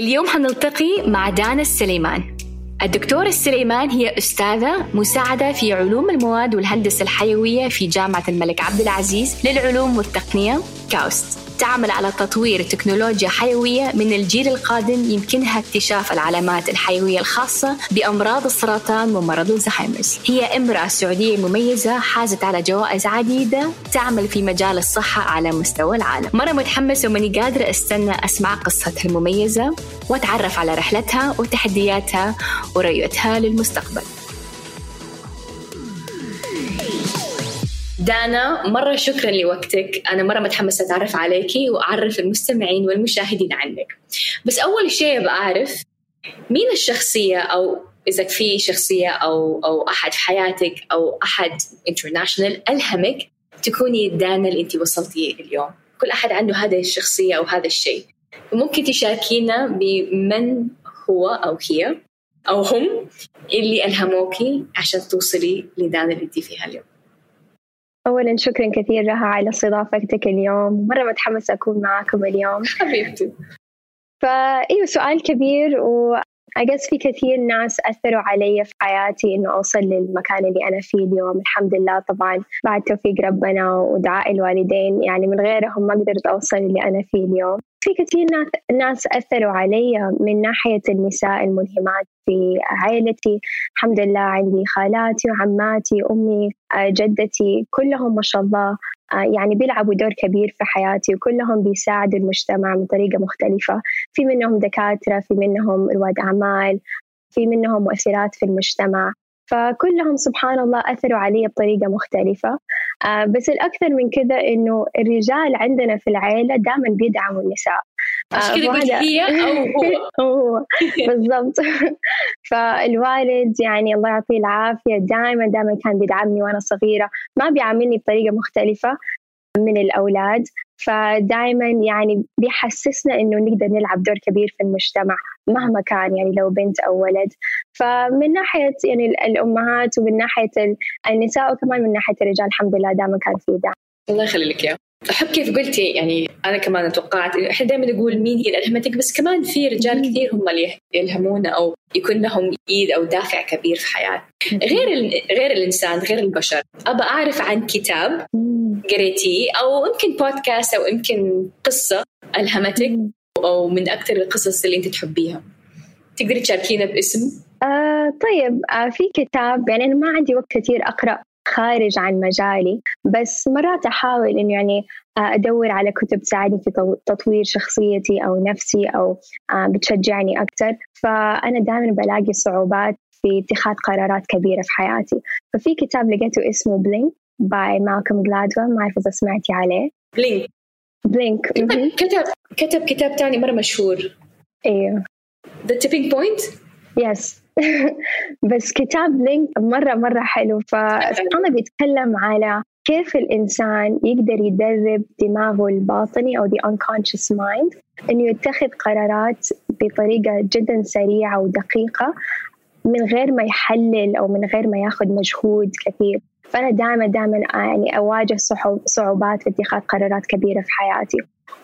اليوم حنلتقي مع دانا السليمان. الدكتورة السليمان هي أستاذة مساعدة في علوم المواد والهندسة الحيوية في جامعة الملك عبد العزيز للعلوم والتقنية كاوست. تعمل على تطوير تكنولوجيا حيوية من الجيل القادم يمكنها اكتشاف العلامات الحيوية الخاصة بأمراض السرطان ومرض الزهايمرز. هي إمرأة سعودية مميزة حازت على جوائز عديدة تعمل في مجال الصحة على مستوى العالم. مرة متحمسة وماني قادرة أستنى أسمع قصتها المميزة وأتعرف على رحلتها وتحدياتها ورؤيتها للمستقبل. دانا مرة شكرا لوقتك. أنا مرة متحمسة أتعرف عليكي وأعرف المستمعين والمشاهدين عنك. بس أول شيء بعرف مين الشخصية أو إذا في شخصية أو أو أحد في حياتك أو أحد انترناشونال ألهمك تكوني دانا اللي أنت وصلتي اليوم. كل أحد عنده هذه الشخصية أو هذا الشيء. وممكن تشاركينا بمن هو أو هي أو هم اللي ألهموكي عشان توصلي لدانا اللي أنت فيها اليوم. أولا شكرا كثير رها على استضافتك اليوم مرة متحمسة أكون معاكم اليوم. حبيبتي. فأيوه سؤال كبير و أجس في كثير ناس أثروا علي في حياتي إنه أوصل للمكان اللي أنا فيه اليوم. الحمد لله طبعا بعد توفيق ربنا ودعاء الوالدين يعني من غيرهم ما قدرت أوصل اللي أنا فيه اليوم. في كثير ناس أثروا علي من ناحية النساء الملهمات في عائلتي. الحمد لله عندي خالاتي وعماتي أمي جدتي كلهم ما شاء الله يعني بيلعبوا دور كبير في حياتي وكلهم بيساعدوا المجتمع من طريقة مختلفة. في منهم دكاترة في منهم رواد أعمال في منهم مؤثرات في المجتمع. فكلهم سبحان الله أثروا علي بطريقة مختلفة. آه بس الأكثر من كذا إنه الرجال عندنا في العيلة دائما بيدعموا النساء. كذا قلت هي أو هو. هو. بالضبط. فالوالد يعني الله يعطيه العافية دائما دائما كان بيدعمني وأنا صغيرة. ما بيعاملني بطريقة مختلفة من الأولاد. فدائما يعني بيحسسنا إنه نقدر نلعب دور كبير في المجتمع مهما كان يعني لو بنت أو ولد. فمن ناحية يعني الأمهات ومن ناحية النساء وكمان من ناحية الرجال الحمد لله دائما كان في دعم. الله يخلي لك اياه أحب كيف قلتي يعني أنا كمان توقعت إحنا دائما نقول مين هي اللي الهمتك بس كمان في رجال كثير هم اللي يلهمونا أو يكون لهم إيد أو دافع كبير في حياتنا. غير غير الإنسان غير البشر. أبى أعرف عن كتاب قريتيه أو يمكن بودكاست أو يمكن قصة ألهمتك أو من أكثر القصص اللي أنت تحبيها. تقدري تشاركينا باسم؟ آه طيب. آه في كتاب يعني أنا ما عندي وقت كثير أقرأ خارج عن مجالي بس مرات أحاول إنه يعني أدور على كتب تساعدني في تطوير شخصيتي أو نفسي أو بتشجعني أكثر. فأنا دائما بلاقي صعوبات في اتخاذ قرارات كبيرة في حياتي. ففي كتاب لقيته اسمه Blink by Malcolm Gladwell ما أعرف إذا سمعتي عليه. Blink Blink كتب كتب كتاب تاني مرة مشهور. أيوه The Tipping Point yes بس كتاب Blink مرة مرة حلو. فأنا بيتكلم على كيف الإنسان يقدر يدرب دماغه الباطني أو the unconscious mind إنه يتخذ قرارات بطريقة جدا سريعة ودقيقة من غير ما يحلل أو من غير ما ياخذ مجهود كثير. فأنا دائما دائما يعني أواجه صعوبات في اتخاذ قرارات كبيرة في حياتي.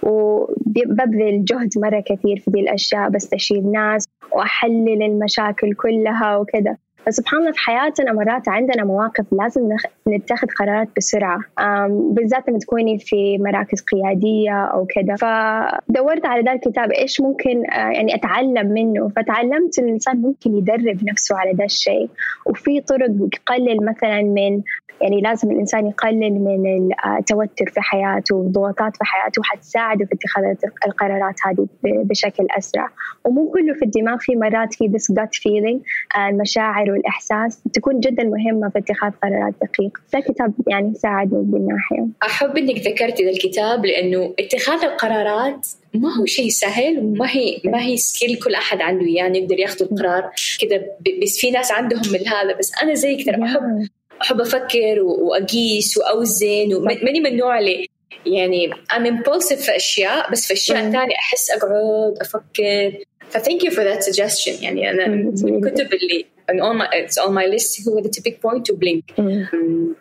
وببذل جهد مرة كثير في دي الأشياء بستشير ناس وأحلل المشاكل كلها وكذا. فسبحان الله في حياتنا مرات عندنا مواقف لازم نتخذ قرارات بسرعة. بالذات لما تكوني في مراكز قيادية أو كذا فدورت على ذا الكتاب إيش ممكن يعني أتعلم منه. فتعلمت إن الإنسان ممكن يدرب نفسه على ذا الشيء. وفي طرق يقلل مثلا من يعني لازم الإنسان يقلل من التوتر في حياته والضغوطات في حياته حتساعده في اتخاذ القرارات هذه بشكل أسرع. ومو كله في الدماغ في مرات في this gut feeling المشاعر والإحساس تكون جدا مهمة في اتخاذ قرارات دقيقة. فالكتاب يعني ساعدني بالناحية أحب إنك ذكرتي ذا الكتاب لأنه اتخاذ القرارات ما هو شيء سهل وما هي ما هي skill كل أحد عنده يعني يقدر ياخذ القرار كذا بس في ناس عندهم من هذا بس أنا زي كثير أحب أحب أفكر وأقيس وأوزن وماني من النوع اللي يعني I'm impulsive في أشياء بس في أشياء ثانية أحس أقعد أفكر. ف thank you for that suggestion. يعني أنا من الكتب اللي on my, it's on my list هو the tipping point to blink.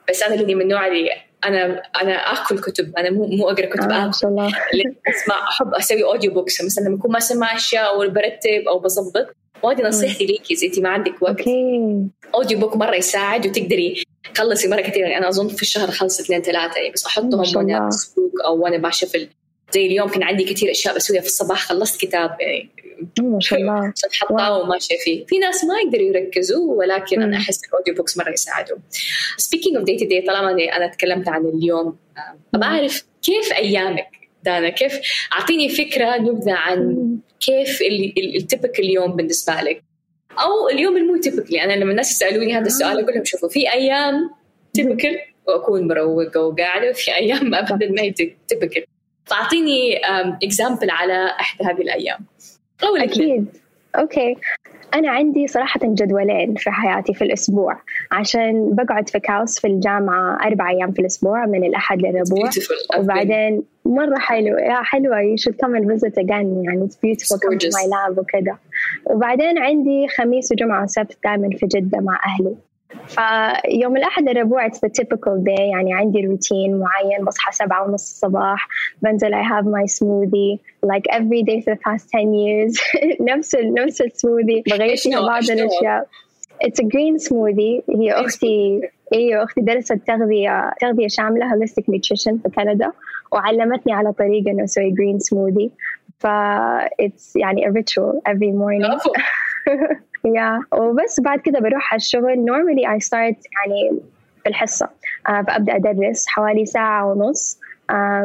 بس أنا اللي من النوع اللي أنا أنا آكل كتب. أنا مو مو أقرأ كتب آه آكل. أسمع أحب أسوي audiobooks مثلا لما أكون ما اسمع أشياء أو برتب أو بظبط وهذه نصيحتي ليكي إذا انت ما عندك وقت. Okay. audiobook مرة يساعد وتقدري تخلصي مرة كثير يعني أنا أظن في الشهر خلص اثنين ثلاثة يعني بس أحطهم وأنا بسوق أو وأنا ماشيه في زي اليوم كان عندي كثير أشياء بسويها في الصباح خلصت كتاب يعني ما شاء الله. حطاه وماشية فيه. في ناس ما يقدروا يركزوا ولكن أنا أحس ال audiobooks مرة يساعدوا. Speaking of day to day طالما أنا تكلمت عن اليوم أبغى اعرف كيف أيامك دانا كيف؟ أعطيني فكرة نبذة عن كيف ال typical يوم بالنسبة لك. أو اليوم المو typical أنا لما الناس يسألوني هذا السؤال أقول لهم شوفوا في أيام typical وأكون مروقة وقاعدة وفي أيام ابدا ما هي typical فأعطيني example على إحدى هذه الأيام. أكيد. Okay. أنا عندي صراحة جدولين في حياتي في الأسبوع. عشان بقعد في KAUST في الجامعة أربع أيام في الأسبوع من الأحد للربوع. وبعدين مرة حلو يا حلوة. You should come and visit again. يعني it's beautiful. Come to my lab وكذا وبعدين عندي خميس وجمعة وسبت دائما في جدة مع أهلي. فيوم الأحد الربوع it's the typical day يعني عندي روتين معين بصحى سبعة ونص الصباح بنزل I have my smoothie like every day for the past 10 years نفس ال نفس السموذي بغير فيها بعض الأشياء. It's a green smoothie هي أختي أيوه أختي درست تغذية تغذية شاملة holistic nutrition في كندا وعلمتني على طريقة إنه أسوي green smoothie. ف it's يعني a ritual every morning. يا. وبس بعد كده بروح على الشغل. Normally I start يعني في الحصة آه فأبدأ أدرس حوالي ساعة ونص.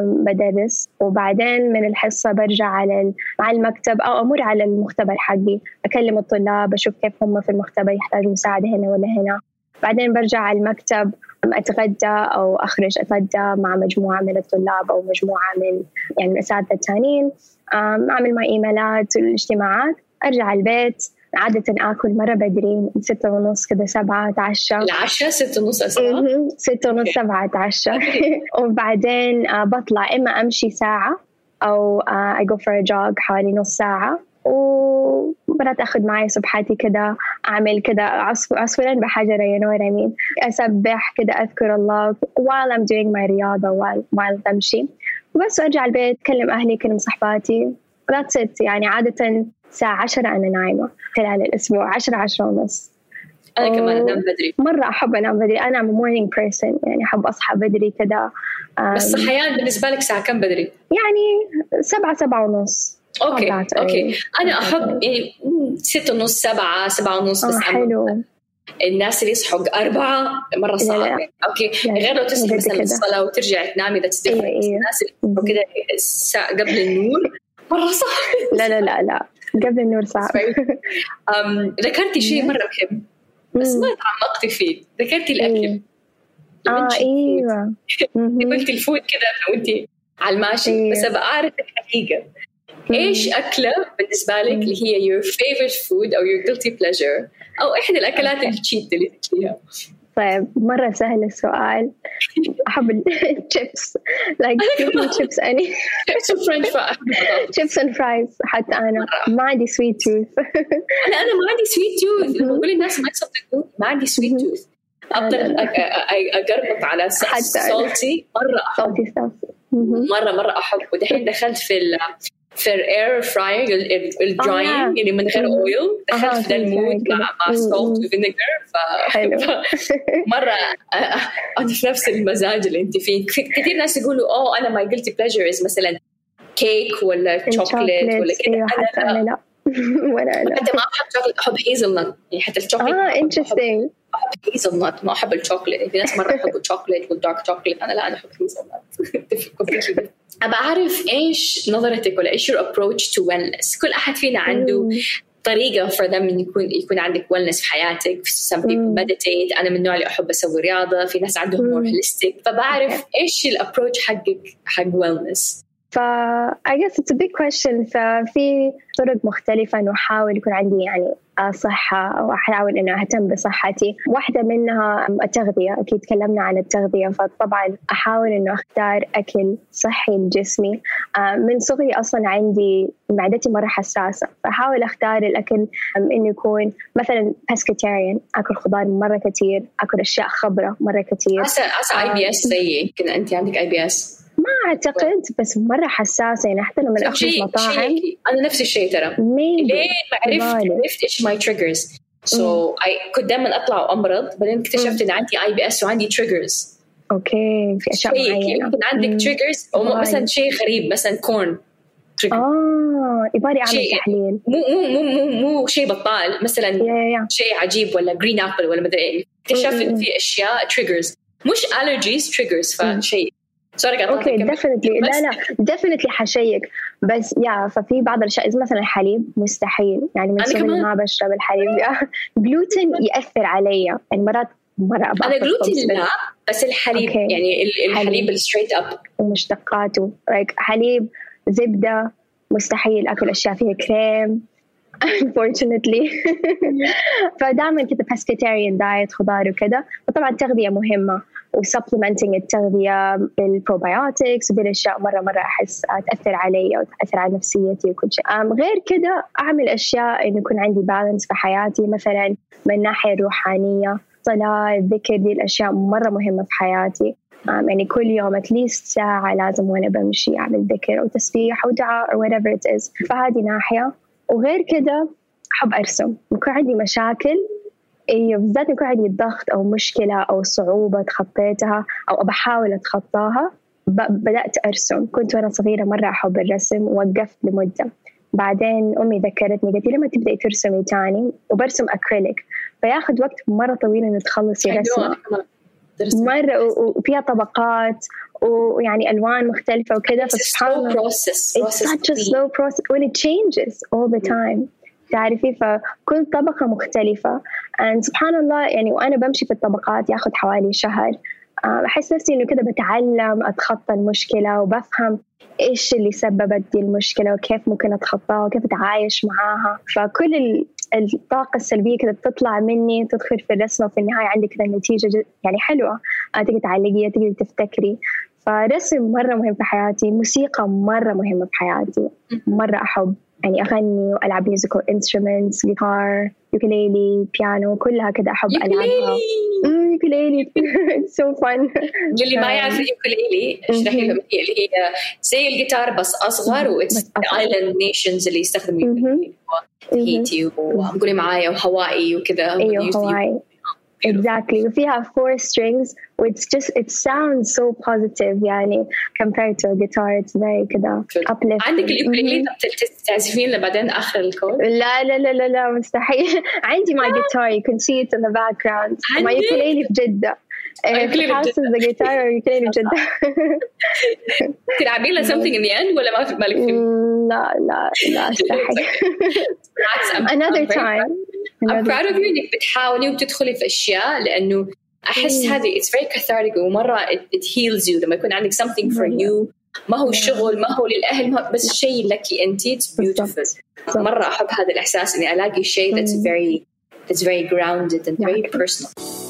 بدرس. وبعدين من الحصة برجع على على المكتب أو أمر على المختبر حقي. أكلم الطلاب أشوف كيف هم في المختبر يحتاجوا مساعدة هنا ولا هنا. بعدين برجع على المكتب أتغدى أو أخرج أتغدى مع مجموعة من الطلاب أو مجموعة من يعني الأساتذة الثانيين أعمل مع إيميلات والاجتماعات أرجع البيت. عادة آكل مرة بدري ستة ونص كذا سبعة أتعشى. العشاء ستة ونص أسرع ستة ونص سبعة أتعشى. وبعدين بطلع. إما أمشي ساعة أو I go for a jog حوالي نص ساعة. ومرات أخذ معي سبحاتي كذا أعمل كذا عصفورين بحجر you know what I mean. أسبح كذا أذكر الله while I'm doing my رياضة while, while بمشي. وبس أرجع البيت أكلم أهلي أكلم صحباتي. That's it. يعني عادة الساعة عشرة أنا نايمة خلال الأسبوع عشرة عشرة ونص. أنا كمان أنام بدري. مرة أحب أنام بدري. أنا morning person يعني أحب أصحى بدري كذا بس صحيان بالنسبة لك ساعة كم بدري؟ يعني سبعة سبعة ونص. Okay okay. أنا أحب يعني ستة ونص سبعة سبعة ونص بس حلو. الناس اللي يصحوا أربعة مرة صعب Okay. غير لو تصحي مثلا الصلاة وترجع تنامي that's إيه إيه. الناس اللي قبل النور مرة صعب. لا لا لا لا. قبل النور صعب. ذكرتي شيء مرة مهم بس ما تعمقتي فيه. ذكرتي الأكل. آه إيوه. قلتي ال food كذا لو انت على الماشي أيوة. بس أبغى أعرف الحقيقة. إيش أكلة بالنسبة لك اللي هي your favorite food أو your guilty pleasure أو إحدى الأكلات ال cheat اللي تاكليها طيب مرة سهل السؤال. أحب الشيبس like chips any. Chips and french fries. Chips and fries. حتى أنا. ما عندي sweet tooth. أنا أنا ما عندي sweet tooth. لما أقول الناس ما يصدقون ما عندي sweet tooth. أفضل أقربط على salty. مرة أحب. مرة مرة أحب. ودحين دخلت في في ال air fryer ال frying اللي من غير oil دخلت في ال mood مع مع salt و vinegar ف حلو. مرة أنا في نفس المزاج اللي انت فيه. كثير ناس يقولوا أوه أنا my guilty pleasure مثلا كيك ولا شوكليت ولا كذا حتى أنا لا. ولا لا. حتى ما أحب شوكليت أحب hazelnut يعني حتى الشوكليت آه interesting احب hazelnut ما أحب الشوكليت في ناس مرة يحبوا الشوكليت وال dark chocolate أنا لا أنا أحب hazel nut أبى أعرف إيش نظرتك ولا إيش your approach to wellness كل أحد فينا عنده طريقة for them إن يكون يكون عندك wellness في حياتك. some people meditate. أنا من النوع اللي أحب أسوي رياضة. في ناس عندهم more holistic. فبعرف إيش ال approach حقك حق wellness. ف I guess it's a big question. ففي طرق مختلفة إنه أحاول يكون عندي يعني صحة وأحاول إنه أهتم بصحتي. واحدة منها التغذية. أكيد تكلمنا عن التغذية فطبعا أحاول إنه أختار أكل صحي لجسمي. من صغري أصلا عندي معدتي مرة حساسة فأحاول أختار الأكل إنه يكون مثلا pescatarian أكل خضار مرة كثير أكل أشياء خضراء مرة كثير عسى عسى IBS زيي كذا أنت عندك اي بي اس ما أعتقد بس مرة حساسة. يعني حتى لما أخذ مطاعم. أنا نفس الشيء ترى. ليه ما عرفت؟ عرفت إيش my triggers so I كنت دائما أطلع وأمرض. بعدين اكتشفت إن عندي IBS وعندي triggers أوكي. في أشياء معينة. يمكن عندك تريجرز أو مثلا شيء غريب مثلا كورن آه يبغى اعمل تحليل. مو مو مو مو مو شيء بطال. مثلا yeah, yeah. شيء عجيب ولا جرين ابل ولا مدري إيه اكتشفت في أشياء تريجرز مش الرجيز تريجرز فشيء سوري أوكي ديفنتلي لا لا ديفنتلي حشيك. بس يا ففي بعض الأشياء زي مثلا الحليب مستحيل. يعني من صغري ما بشرب الحليب. جلوتين يأثر علي. يعني مرات مرة أنا جلوتين لا بس الحليب okay. يعني الحليب ال straight up ومشتقاته like حليب زبدة مستحيل أكل أشياء فيها كريم. Unfortunately. فدائما كذا pescatarian diet خضار وكذا وطبعا التغذية مهمة. و supplementing التغذية بال probiotics وبالأشياء مرة مرة أحس تأثر علي أو تأثر على نفسيتي وكل شيء. غير كذا أعمل أشياء إنه يكون عندي balance في حياتي مثلا من الناحية الروحانية صلاة الذكر دي الأشياء مرة مهمة في حياتي. يعني كل يوم اتليست ساعة لازم وأنا بمشي أعمل ذكر أو تسبيح أو دعاء أو whatever it is. فهذه ناحية. وغير كده أحب أرسم. يكون عندي مشاكل أيوه بالذات يكون عندي ضغط أو مشكلة أو صعوبة تخطيتها أو بحاول أتخطاها بدأت أرسم. كنت وأنا صغيرة مرة أحب الرسم ووقفت لمدة. بعدين أمي ذكرتني قالت لي لما تبدأي ترسمي تاني وبرسم أكريليك. فياخذ وقت مرة طويل إنه تخلصي رسمة. مرة وفيها طبقات ويعني ألوان مختلفة وكذا فسبحان الله. process. it's such a slow process. When it changes all the time. تعرفي؟ فكل طبقة مختلفة. And سبحان الله يعني وأنا بمشي في الطبقات ياخذ حوالي شهر. أحس نفسي إنه كده بتعلم أتخطى المشكلة وبفهم إيش اللي سببت دي المشكلة وكيف ممكن أتخطاها وكيف أتعايش معاها. فكل الطاقة السلبية كده بتطلع مني تدخل في الرسمة وفي النهاية عندك كده نتيجة يعني حلوة. تقدر تعلقيها تقدر تفتكري. فرسم مرة مهم في حياتي موسيقى مرة مهمة في حياتي. مرة أحب. يعني أغني وألعب musical instruments جيتار ukulele بيانو كلها كده أحب ألعبها. ukulele سو فن للي ما يعرف اليوكليلي اشرحي لهم هي اللي هي زي الجيتار بس أصغر وإتس ايلاند نيشنز اللي يستخدموا هيتي وقولي معايا وهوائي وكذا أيوه هواي exactly وفيها four strings which just it sounds so positive يعني compared to a guitar it's very كده uplifting عندك اليوكليلي تعزفين بعدين اخر الكود لا لا لا لا لا مستحيل عندي my guitar you can see it in the background my ukulele في جدة في house is the guitar or ukulele في جدة تلعبين لها something in the end ولا ما في مالك لا لا لا استحي another time I'm proud of you انك بتحاولي وبتدخلي في اشياء لأنه احس هذه it's very cathartic ومره it, it heals you لما يكون عندك something for you ما هو شغل ما هو للاهل ما بس شيء لك انت it's beautiful مره احب هذا الاحساس اني الاقي شيء that's very that's very grounded and very personal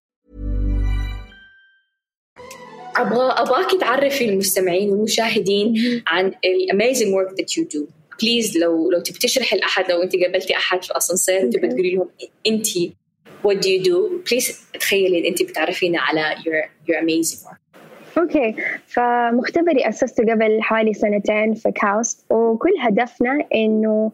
أبغى ابغاكي تعرفي المستمعين والمشاهدين عن ال amazing work that you do please لو لو تبي تشرحي لأحد لو أنت قابلتي أحد في الأسانسير تبي تقولي لهم أنت what do you do please تخيلي أنت بتعرفينا على your your amazing work. okay فمختبري أسسته قبل حوالي سنتين في كاوست وكل هدفنا إنه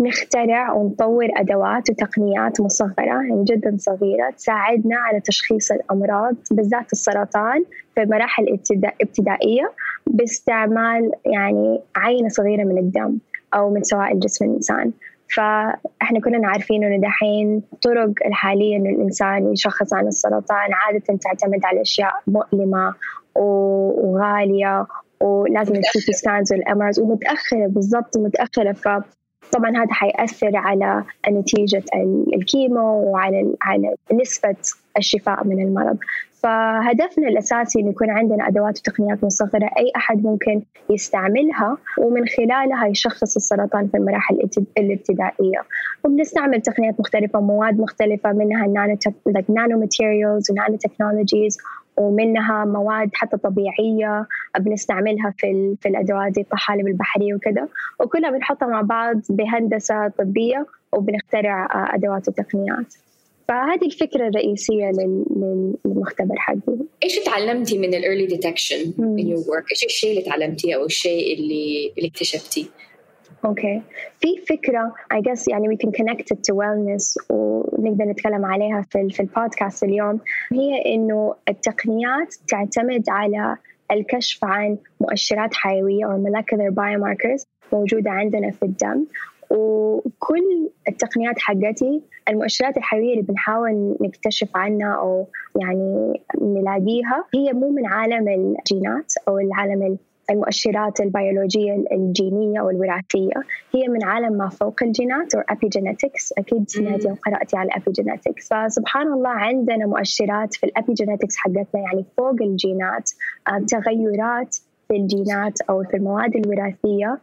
نخترع ونطور أدوات وتقنيات مصغرة يعني جدا صغيرة تساعدنا على تشخيص الأمراض بالذات السرطان في مراحل ابتدائية باستعمال يعني عينة صغيرة من الدم أو من سوائل جسم الإنسان. فإحنا كلنا عارفين إنه دحين الطرق الحالية إنه الإنسان يشخص عن السرطان عادة تعتمد على أشياء مؤلمة وغالية ولازم ال CT scans وال MRIs ومتأخرة بالضبط متأخرة. ف طبعا هذا حيأثر على نتيجة ال chemo وعلى على نسبة الشفاء من المرض. فهدفنا الأساسي أن يكون عندنا أدوات وتقنيات مصغرة أي أحد ممكن يستعملها ومن خلالها يشخص السرطان في المراحل الابتدائية. وبنستعمل تقنيات مختلفة ومواد مختلفة منها ال nano nanomaterials و nanotechnologies ومنها مواد حتى طبيعية بنستعملها في, في الأدوات زي الطحالب البحرية وكذا وكلها بنحطها مع بعض بهندسة طبية وبنخترع آه، أدوات وتقنيات فهذه الفكرة الرئيسية للمختبر حقي إيش تعلمتي من ال early detection in your work؟ إيش الشيء اللي تعلمتيه أو الشيء اللي اللي اكتشفتيه؟ okay في فكرة I guess يعني can connect it to wellness ونقدر نتكلم عليها في في البودكاست اليوم. هي إنه التقنيات تعتمد على الكشف عن مؤشرات حيوية أو molecular biomarkers موجودة عندنا في الدم. وكل التقنيات حقتي المؤشرات الحيوية اللي بنحاول نكتشف عنها أو يعني نلاقيها هي مو من عالم الجينات أو العالم المؤشرات البيولوجية الجينية أو الوراثية. هي من عالم ما فوق الجينات أو epigenetics. أكيد سمعتي وقرأتي على epigenetics. فسبحان الله عندنا مؤشرات في الابيجينيتكس حقتنا يعني فوق الجينات. آه، تغيرات في الجينات أو في المواد الوراثية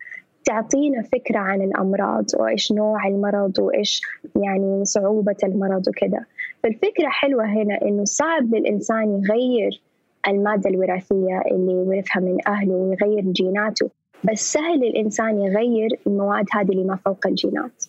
تعطينا فكرة عن الأمراض وإيش نوع المرض وإيش يعني صعوبة المرض وكذا فالفكرة حلوة هنا إنه صعب للإنسان يغير المادة الوراثية اللي ورثها من أهله ويغير جيناته. بس سهل الإنسان يغير المواد هذه اللي ما فوق الجينات.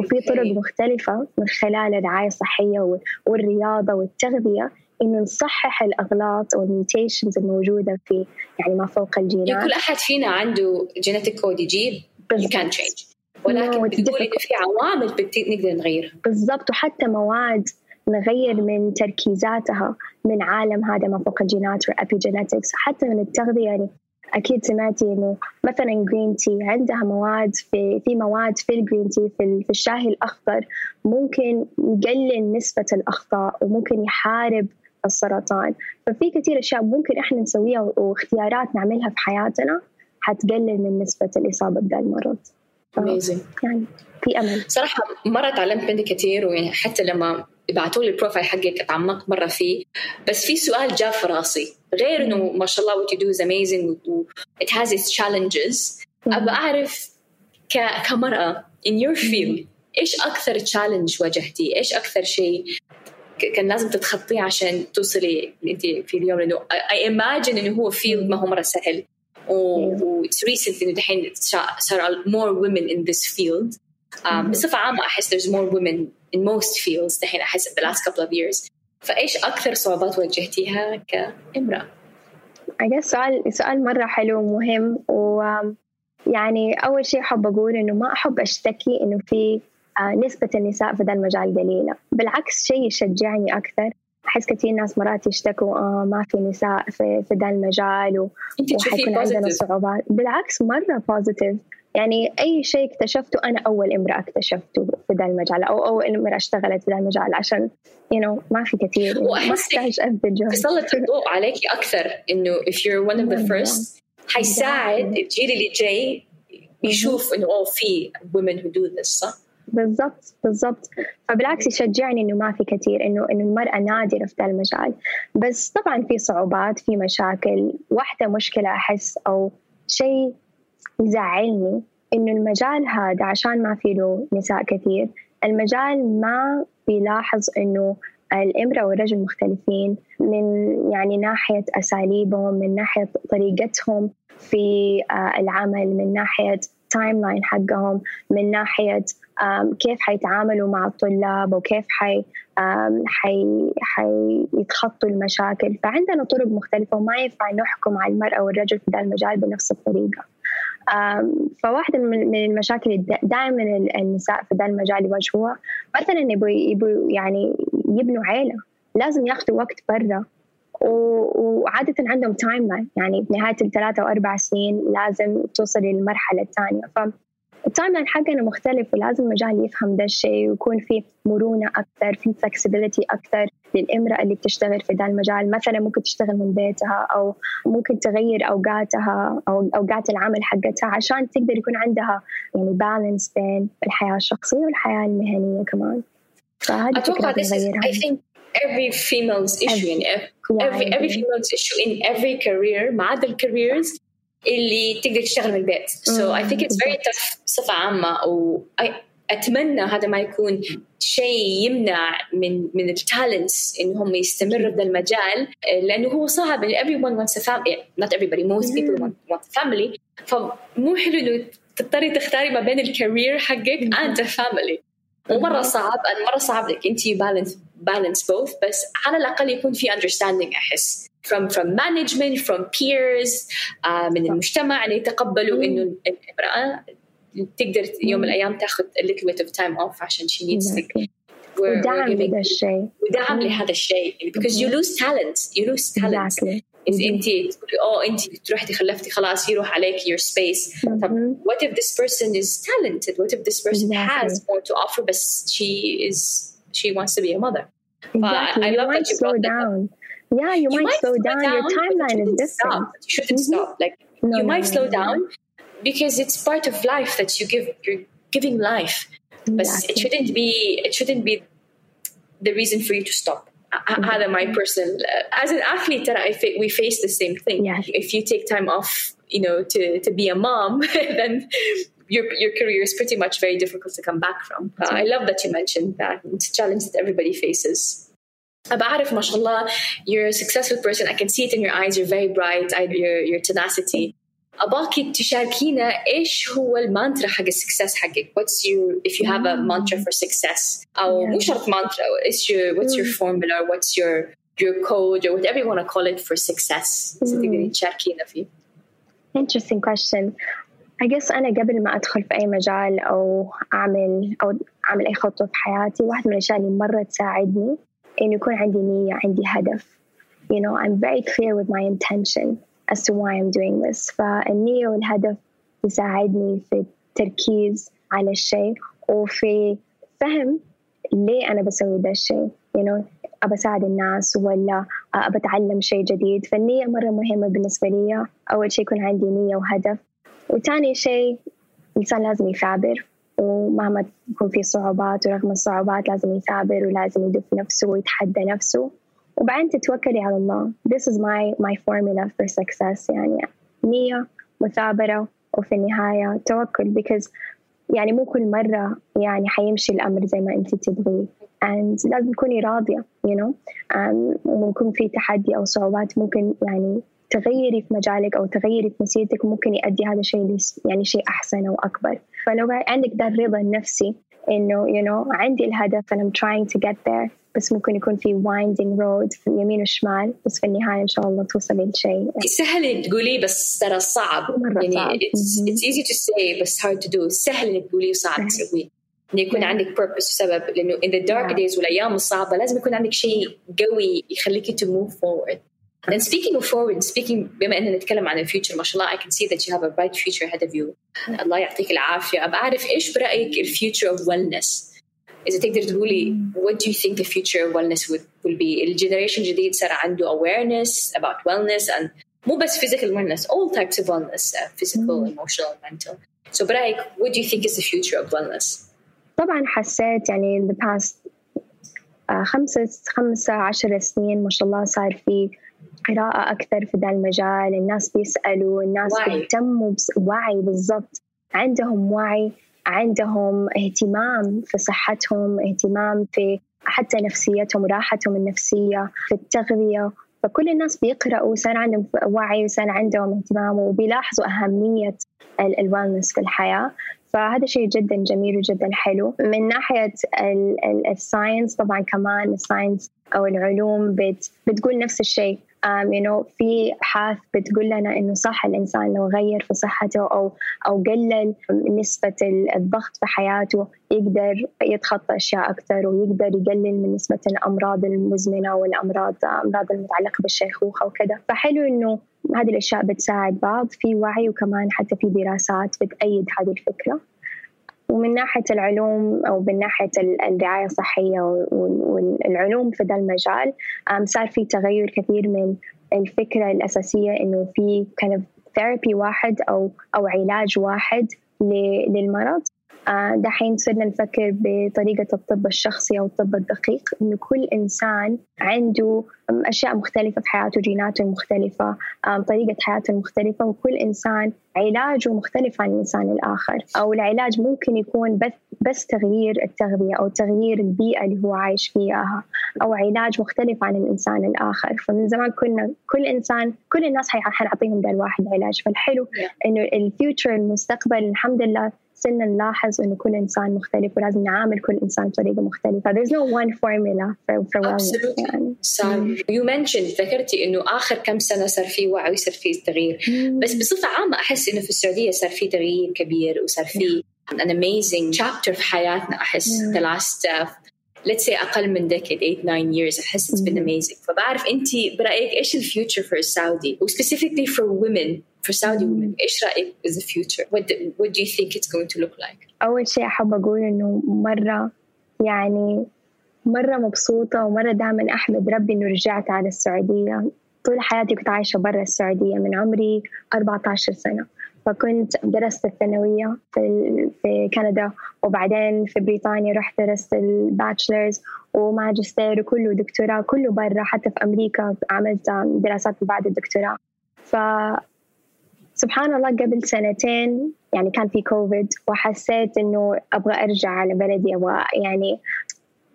وفي طرق مختلفة من خلال الرعاية الصحية والرياضة والتغذية إنه نصحح الأغلاط أو ال mutations الموجودة في يعني ما فوق الجينات. يعني كل أحد فينا عنده genetic code يجيب change. ولكن بتقولي إنه في عوامل نقدر نغيرها. بالضبط. وحتى مواد نغير من تركيزاتها من عالم هذا ما فوق الجينات وال epigenetics حتى من التغذية يعني أكيد سمعتي إنه مثلا green tea عندها مواد في في مواد في ال green tea في, في الشاي الأخضر ممكن يقلل نسبة الأخطاء وممكن يحارب السرطان. ففي كثير أشياء ممكن إحنا نسويها واختيارات نعملها في حياتنا حتقلل من نسبة الإصابة بهذا المرض. يعني في أمل. صراحة مرة تعلمت منك كثير ويعني حتى لما ابعتوا لي البروفايل حقك اتعمقت مرة فيه. بس في سؤال جاء في راسي. غير إنه ما شاء الله what you do is amazing و it has its challenges. أبى أعرف كمرأة in your field إيش أكثر challenge واجهتيه؟ إيش أكثر شيء كان لازم تتخطيه عشان توصلي أنت في اليوم؟ لأنه I imagine إنه هو field ما هو مرة سهل. و it's recent إنه دحين صار women in this field. um, بصفة عامة أحس there's more women in most fields دحين أحس the last couple of years. فإيش أكثر صعوبات واجهتيها كامرأة؟ I سؤال سؤال مرة حلو ومهم ويعني أول شيء أحب أقول إنه ما أحب أشتكي إنه في آه، نسبة النساء في ذا المجال قليلة. بالعكس شيء يشجعني أكثر. أحس كثير ناس مرات يشتكوا آه ما في نساء في, في ذا المجال و... وحيكون عندنا صعوبات. بالعكس مرة positive يعني أي شيء اكتشفته أنا أول امرأة اكتشفته في ذا المجال أو أول امرأة اشتغلت في ذا المجال عشان you know ما في كثير. ما أحتاج أبذل جهد تسلط الضوء عليك أكثر إنه if you're one of the first حيساعد الجيل اللي جاي يشوف إنه أوه في women who do this صح؟ بالضبط بالضبط. فبالعكس يشجعني إنه ما في كثير إنه إنه المرأة نادرة في ذا المجال. بس طبعا في صعوبات في مشاكل. واحدة مشكلة أحس أو شيء يزعلني إنه المجال هذا عشان ما في له نساء كثير. المجال ما بيلاحظ إنه الإمرأة والرجل مختلفين من يعني ناحية أساليبهم من ناحية طريقتهم في آه، العمل من ناحية timeline حقهم من ناحية كيف حيتعاملوا مع الطلاب وكيف حي حي حيتخطوا المشاكل. فعندنا طرق مختلفة وما ينفع نحكم على المرأة والرجل في ذا المجال بنفس الطريقة. فواحدة من المشاكل دائما النساء في ذا المجال يواجهوها مثلا يبوا يبوا يعني يبنوا عيلة لازم ياخذوا وقت برا. وعادة عندهم timeline يعني بنهاية الثلاثة أو أربع سنين لازم توصل للمرحلة الثانية. ال timeline حقنا مختلف ولازم المجال يفهم ده الشيء ويكون في مرونة أكثر في flexibility أكثر للامرأة اللي بتشتغل في ذا المجال. مثلا ممكن تشتغل من بيتها أو ممكن تغير أوقاتها أو أوقات العمل حقتها عشان تقدر يكون عندها يعني balance بين الحياة الشخصية والحياة المهنية كمان. فهذه أتوقع this is, I think every female's issue in every, every female's issue in every career ما عدا ال careers اللي تقدر تشتغل من البيت. so I think it's very tough بصفة عامة أتمنى هذا ما يكون شيء يمنع من من ال talents إنهم يستمروا في المجال لأنه هو صعب. everyone wants a family not everybody most people want, want a family. فمو حلو إنه تضطري تختاري ما بين الكارير حقك and a family. ومرة صعب مرة صعب لك أنت بالانس بالانس بوث بس على الأقل يكون في understanding احس from from management from peers uh, من المجتمع اللي يتقبلوا انه الامراه تقدر يوم من الايام تاخذ a little bit of time off عشان she needs to ودعم لهذا الشيء ودعم لهذا الشيء because you lose talent you lose talent exactly. إذا أنت تقولي أوه أنت تروحي خلفتي خلاص يروح عليك your space طب what if this person is talented what if this person exactly. has more to offer but she is she wants to be a mother exactly. I love you that you slow down up. yeah, you, you might, might, slow, slow down. down. Your timeline is different. Stop. You shouldn't mm-hmm. stop. Like no, you no, might no, slow down because it's part of life that you give. You're giving life, but it shouldn't be. It shouldn't be the reason for you to stop. Other mm-hmm. my person, uh, as an athlete, we face the same thing. Yes. If you take time off, you know, to to be a mom, then your your career is pretty much very difficult to come back from. Uh, I love that you mentioned that. It's a challenge that everybody faces. بعرف ما شاء الله you're a successful person I can see it in your eyes you're very bright your, your tenacity أباكي تشاركينا إيش هو المانترا حق السكسس حقك what's your if you have a mantra for success أو مو شرط mantra what's your what's your formula what's your your code or whatever you want to call it for success تقدري تشاركينا فيه interesting question I guess أنا قبل ما أدخل في أي مجال أو أعمل أو أعمل أي خطوة في حياتي واحدة من الأشياء اللي مرة تساعدني إنه يكون عندي نية عندي هدف. You know I'm very clear with my intention as to why I'm doing this. فالنية والهدف يساعدني في التركيز على الشيء وفي فهم ليه أنا بسوي ذا الشيء. You know أبى أساعد الناس ولا أبى أتعلم شيء جديد. فالنية مرة مهمة بالنسبة لي. أول شيء يكون عندي نية وهدف. وثاني شيء الإنسان لازم يثابر ومهما يكون في صعوبات ورغم الصعوبات لازم يثابر ولازم يدف نفسه ويتحدى نفسه. وبعدين تتوكلي على الله. This is my my formula for success. يعني نية مثابرة وفي النهاية توكل. Because يعني مو كل مرة يعني حيمشي الأمر زي ما أنت تبغي. And لازم تكوني راضية you know. Um, وممكن في تحدي أو صعوبات ممكن يعني تغيري في مجالك أو تغيري في مسيرتك ممكن يؤدي هذا الشيء يعني شيء أحسن أو أكبر فلو عندك ذا الرضا النفسي إنه you know عندي الهدف and I'm trying to get there بس ممكن يكون في winding road في اليمين والشمال بس في النهاية إن شاء الله توصلي لشيء سهل تقوليه بس ترى صعب مرة يعني صعب. it's, it's easy to say بس hard to do سهل إنك تقوليه وصعب. تسويه إنه يكون. عندك purpose وسبب لأنه in the dark نعم. days والأيام الصعبة لازم يكون عندك شيء قوي يخليك to move forward Then speaking of forward, speaking بما اننا نتكلم عن الفيوتشر ما شاء الله I can see that you have a bright future ahead of you. الله يعطيك العافيه، ابى اعرف ايش برايك الفيوتشر of wellness؟ إذا تقدر تقولي what do you think the future of wellness would, will be؟ الجنريشن الجديد صار عنده awareness about wellness and مو بس physical wellness all types of wellness uh, physical, emotional, mental. So برايك what do you think is the future of wellness؟ طبعا حسيت يعني in the past آه، خمسة خمسة عشر سنين ما شاء الله صار في قراءة أكثر في ذا المجال الناس بيسألوا الناس وعي. بيهتموا بس وعي بالضبط. عندهم وعي عندهم اهتمام في صحتهم اهتمام في حتى نفسيتهم وراحتهم النفسية في التغذية. فكل الناس بيقرأوا صار عندهم وعي وصار عندهم اهتمام وبيلاحظوا أهمية ال wellness في الحياة. فهذا شيء جدا جميل وجدا حلو. من ناحية ال science طبعا كمان ال science أو العلوم بت بتقول نفس الشيء. You know, في أبحاث بتقول لنا إنه صح الإنسان لو غير في صحته أو أو قلل نسبة الضغط في حياته يقدر يتخطى أشياء أكثر ويقدر يقلل من نسبة الأمراض المزمنة والأمراض أمراض المتعلقة بالشيخوخة وكذا. فحلو إنه هذه الأشياء بتساعد بعض في وعي وكمان حتى في دراسات بتأيد هذه الفكرة. ومن ناحية العلوم أو من ناحية الرعاية الصحية والعلوم في ذا المجال صار في تغير كثير من الفكرة الأساسية إنه في of therapy واحد أو أو علاج واحد للمرض. دحين صرنا نفكر بطريقة الطب الشخصي أو الطب الدقيق إنه كل إنسان عنده أشياء مختلفة في حياته جيناته المختلفة طريقة حياته المختلفة وكل إنسان علاجه مختلف عن الإنسان الآخر. أو العلاج ممكن يكون بس, بس تغيير التغذية أو تغيير البيئة اللي هو عايش فيها أو علاج مختلف عن الإنسان الآخر. فمن زمان كنا كل إنسان كل الناس حنعطيهم ذا الواحد علاج. فالحلو إنه الفيوتشر المستقبل الحمد لله صرنا نلاحظ إنه كل إنسان مختلف ولازم نعامل كل إنسان بطريقة مختلفة. There's no one formula for, for wellness يعني. صار you mentioned ذكرتي إنه آخر كم سنة صار في وعي وصار في تغيير. بس بصفة عامة أحس إنه في السعودية صار في تغيير كبير وصار في an amazing chapter في حياتنا. أحس the last uh, let's say أقل من decade 8 9 years. أحس it's been amazing. فبعرف انت برأيك إيش الفيوتشر for Saudi و specifically for women. For Saudi women. إيش رايك is the future. What do, what do you think it's going to look like? أول شيء أحب أقول إنه مرة يعني مرة مبسوطة ومرة دائما أحمد ربي إنه رجعت على السعودية. طول حياتي كنت عايشة برا السعودية من عمري 14 سنة. فكنت درست الثانوية في, في كندا وبعدين في بريطانيا رحت درست ال bachelor's وماجستير وكله دكتوراه كله برا حتى في أمريكا عملت دراسات بعد الدكتوراه. ف سبحان الله قبل سنتين يعني كان في كوفيد وحسيت إنه أبغى أرجع على بلدي أبغى يعني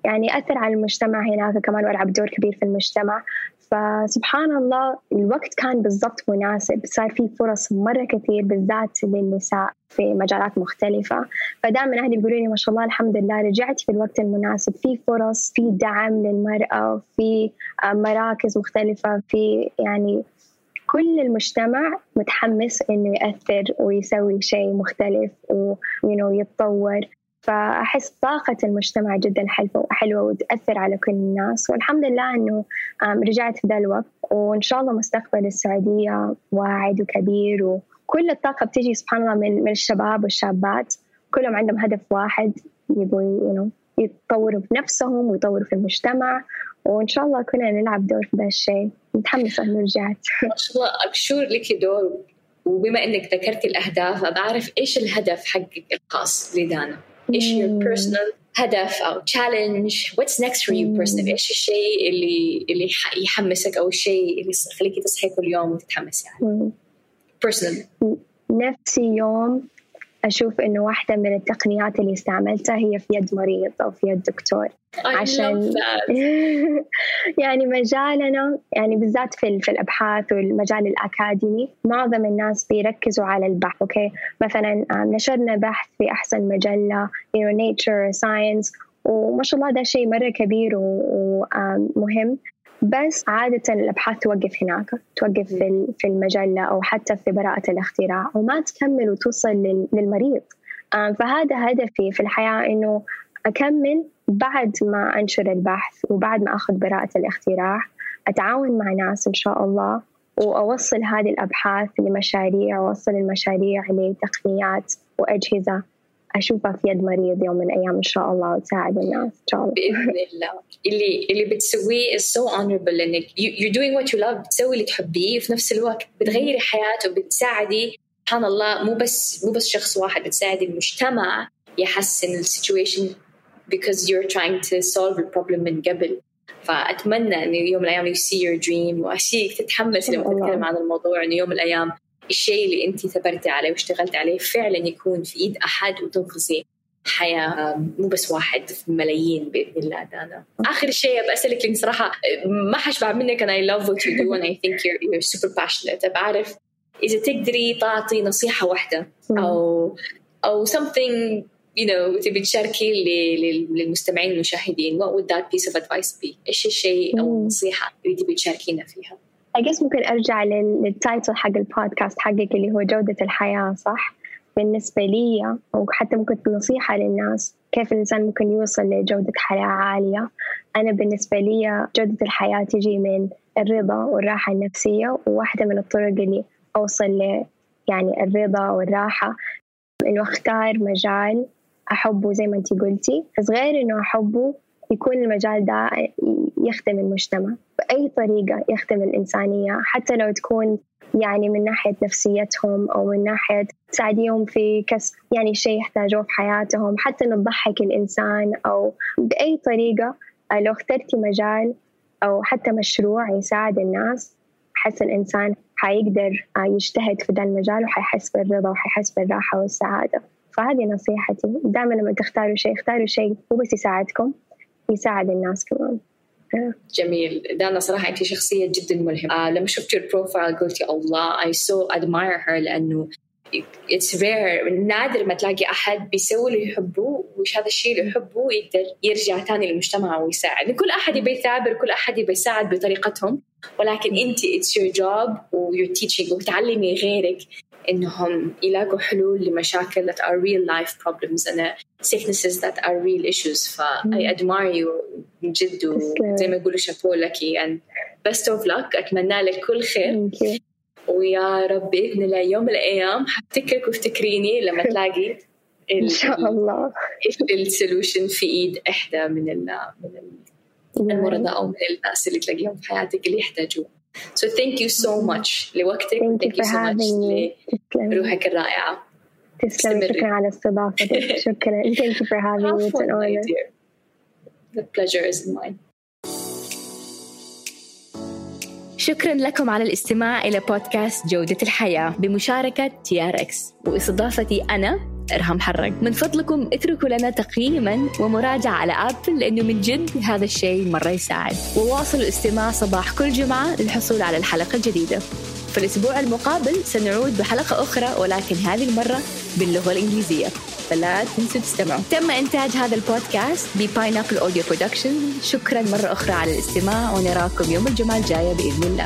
يعني أثر على المجتمع هناك كمان والعب دور كبير في المجتمع. فسبحان الله الوقت كان بالضبط مناسب صار في فرص مرة كثير بالذات للنساء في مجالات مختلفة. فدائما أهلي بيقولوا لي ما شاء الله الحمد لله رجعت في الوقت المناسب. في فرص في دعم للمرأة في مراكز مختلفة في يعني كل المجتمع متحمس إنه يأثر ويسوي شيء مختلف ويتطور فأحس طاقة المجتمع جدا حلوة وتأثر على كل الناس. والحمد لله إنه رجعت في ذا الوقت وإن شاء الله مستقبل السعودية واعد وكبير وكل الطاقة بتيجي سبحان الله من, من الشباب والشابات. كلهم عندهم هدف واحد يبغوا يتطوروا في نفسهم ويطوروا في المجتمع. وإن شاء الله كلنا نلعب دور في ذا الشيء. متحمسة إنه رجعت. ما شاء الله أبشور لك دور. وبما إنك ذكرتي الأهداف بعرف إيش الهدف حقك الخاص لدانا؟ إيش your personal هدف أو challenge what's next for you personally إيش الشيء اللي اللي يحمسك أو الشيء اللي يخليكي تصحي كل يوم وتتحمسي عليه personally نفسي يوم أشوف إنه واحدة من التقنيات اللي استعملتها هي في يد مريض أو في يد دكتور. عشان يعني مجالنا يعني بالذات في في الأبحاث والمجال الأكاديمي معظم الناس بيركزوا على البحث أوكي؟ مثلا نشرنا بحث في أحسن مجلة Nature Science وما شاء الله ده شيء مرة كبير ومهم بس عادة الأبحاث توقف هناك توقف في المجلة أو حتى في براءة الاختراع وما تكمل وتوصل للمريض. فهذا هدفي في الحياة إنه أكمل بعد ما أنشر البحث وبعد ما أخذ براءة الاختراع أتعاون مع ناس إن شاء الله وأوصل هذه الأبحاث لمشاريع وأوصل المشاريع لتقنيات وأجهزة أشوفها في يد مريض يوم من الأيام إن شاء الله وتساعد الناس إن شاء الله. بإذن الله. اللي اللي بتسويه is so honorable لأنك you're doing what you love بتسوي اللي تحبيه وفي نفس الوقت بتغيري حياته وبتساعدي سبحان الله مو بس مو بس شخص واحد بتساعدي المجتمع يحسن السيتويشن because you're trying to solve the problem من قبل. فأتمنى إنه يوم من الأيام you see your dream وأشيك تتحمس لما تتكلم عن الموضوع إنه يوم من الأيام الشيء اللي أنت ثبرتي عليه واشتغلت عليه فعلا يكون في إيد أحد وتنقذي حياة مو بس واحد في ملايين بإذن الله دانا آخر شيء بسألك لأن صراحة ما حشبع منك أنا I love what you do and I think you're, you're super passionate بعرف إذا تقدري تعطي نصيحة واحدة أو أو something you know تبي تشاركي للمستمعين المشاهدين what would that piece of advice be؟ إيش الشيء أو النصيحة اللي تبي تشاركينا فيها؟ Guess ممكن أرجع للتايتل حق البودكاست حقك اللي هو جودة الحياة صح؟ بالنسبة لي أو حتى ممكن نصيحة للناس كيف الإنسان ممكن يوصل لجودة حياة عالية؟ أنا بالنسبة لي جودة الحياة تجي من الرضا والراحة النفسية وواحدة من الطرق اللي أوصل ل يعني الرضا والراحة. إنه أختار مجال أحبه زي ما أنت قلتي. بس غير إنه أحبه يكون المجال ده يخدم المجتمع. بأي طريقة يخدم الإنسانية حتى لو تكون يعني من ناحية نفسيتهم أو من ناحية تساعديهم في كسب يعني شيء يحتاجوه في حياتهم حتى إنه تضحك الإنسان أو بأي طريقة. لو اخترتي مجال أو حتى مشروع يساعد الناس حس الإنسان حيقدر يجتهد في ذا المجال وحيحس بالرضا وحيحس بالراحة والسعادة. فهذه نصيحتي. دائما لما تختاروا شيء اختاروا شيء مو بس يساعدكم. يساعد الناس كمان. جميل. دانا صراحة أنت شخصية جدا ملهمة. آه لما شفت ال profile قلت يا الله I so admire her لأنه it's rare. نادر ما تلاقي أحد بيسوي اللي يحبه وش هذا الشيء اللي يحبه يقدر يرجع تاني للمجتمع ويساعد. كل أحد يبي يثابر كل أحد يبي يساعد بطريقتهم. ولكن أنت it's your job و you're teaching وتعلمي غيرك. إنهم يلاقوا حلول لمشاكل that are real life problems and sicknesses that are real issues. ف I admire you من جد وزي ما يقولوا شابو لك. And best of luck. أتمنى لك كل خير. ويا رب بإذن الله يوم من الأيام حفتكرك وافتكريني لما تلاقي إن شاء الله. السولوشن في إيد إحدى من ال من المرضى أو من الناس اللي تلاقيهم في حياتك اللي يحتاجوه. So thank you so much لوقتك thank, thank you so much لروحك الرائعة تسلمي شكرا على استضافتك شكرا thank you for having me. It's an honor. The pleasure is mine. شكرا لكم على الاستماع إلى بودكاست جودة الحياة بمشاركة TRX وإستضافتي أنا إرهام حرق. من فضلكم اتركوا لنا تقييما ومراجعة على Apple لأنه من جد هذا الشيء مرة يساعد. وواصلوا الاستماع صباح كل جمعة للحصول على الحلقة الجديدة. في الأسبوع المقابل سنعود بحلقة أخرى ولكن هذه المرة باللغة الإنجليزية. فلا تنسوا تستمعوا. تم إنتاج هذا البودكاست ب Pineapple Audio Production شكرا مرة أخرى على الاستماع ونراكم يوم الجمعة الجاية بإذن الله.